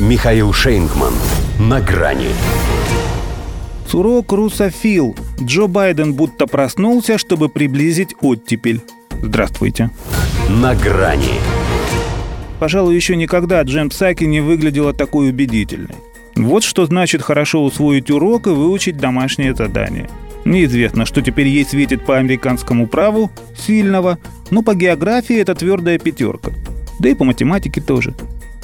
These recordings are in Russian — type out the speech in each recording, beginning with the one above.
Михаил Шейнгман. На грани. Сурок русофил. Джо Байден будто проснулся, чтобы приблизить оттепель. Здравствуйте. На грани. Пожалуй, еще никогда Джем Псаки не выглядела такой убедительной. Вот что значит хорошо усвоить урок и выучить домашнее задание. Неизвестно, что теперь ей светит по американскому праву, сильного, но по географии это твердая пятерка. Да и по математике тоже.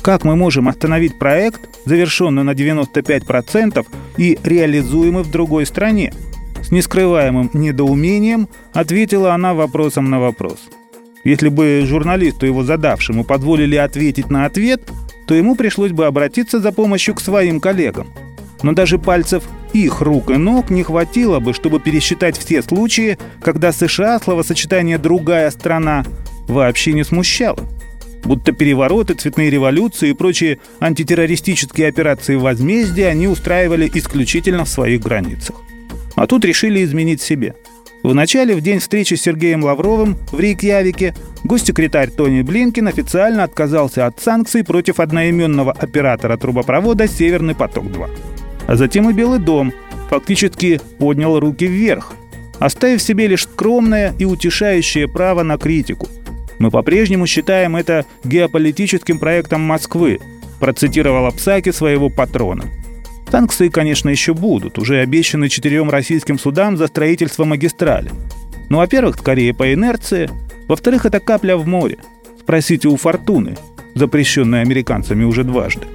Как мы можем остановить проект, завершенный на 95% и реализуемый в другой стране? С нескрываемым недоумением ответила она вопросом на вопрос. Если бы журналисту его задавшему позволили ответить на ответ, то ему пришлось бы обратиться за помощью к своим коллегам. Но даже пальцев их рук и ног не хватило бы, чтобы пересчитать все случаи, когда США словосочетание «другая страна» вообще не смущало будто перевороты, цветные революции и прочие антитеррористические операции возмездия они устраивали исключительно в своих границах. А тут решили изменить себе. Вначале, в день встречи с Сергеем Лавровым в Рейкьявике, госсекретарь Тони Блинкин официально отказался от санкций против одноименного оператора трубопровода «Северный поток-2». А затем и Белый дом фактически поднял руки вверх, оставив себе лишь скромное и утешающее право на критику – мы по-прежнему считаем это геополитическим проектом Москвы, процитировала Псаки своего патрона. Санкции, конечно, еще будут, уже обещаны четырем российским судам за строительство магистрали. Ну, во-первых, скорее по инерции, во-вторых, это капля в море. Спросите у Фортуны, запрещенной американцами уже дважды.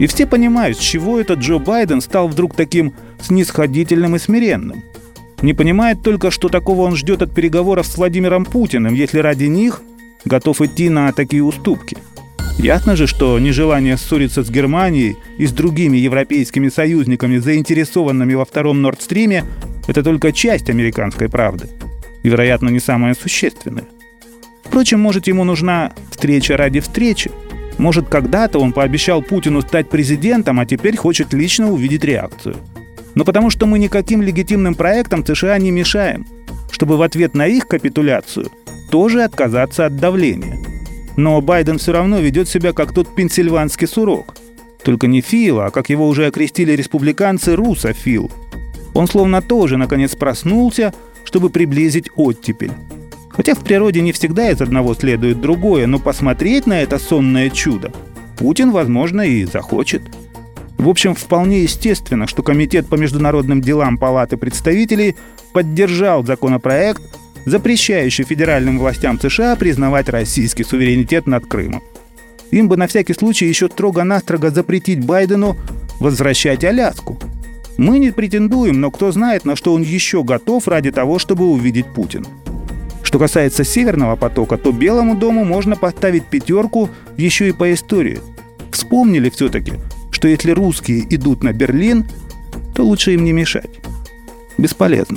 И все понимают, с чего этот Джо Байден стал вдруг таким снисходительным и смиренным. Не понимает только, что такого он ждет от переговоров с Владимиром Путиным, если ради них готов идти на такие уступки. Ясно же, что нежелание ссориться с Германией и с другими европейскими союзниками, заинтересованными во втором Нордстриме, это только часть американской правды. И, вероятно, не самая существенная. Впрочем, может, ему нужна встреча ради встречи. Может, когда-то он пообещал Путину стать президентом, а теперь хочет лично увидеть реакцию. Но потому что мы никаким легитимным проектам США не мешаем, чтобы в ответ на их капитуляцию тоже отказаться от давления. Но Байден все равно ведет себя как тот пенсильванский сурок. Только не Фил, а, как его уже окрестили республиканцы, Русофил. Он словно тоже, наконец, проснулся, чтобы приблизить оттепель. Хотя в природе не всегда из одного следует другое, но посмотреть на это сонное чудо Путин, возможно, и захочет. В общем, вполне естественно, что Комитет по международным делам Палаты представителей поддержал законопроект, запрещающий федеральным властям США признавать российский суверенитет над Крымом. Им бы на всякий случай еще строго-настрого запретить Байдену возвращать Аляску. Мы не претендуем, но кто знает, на что он еще готов ради того, чтобы увидеть Путин. Что касается Северного потока, то Белому дому можно поставить пятерку еще и по истории. Вспомнили все-таки, что если русские идут на Берлин, то лучше им не мешать. Бесполезно.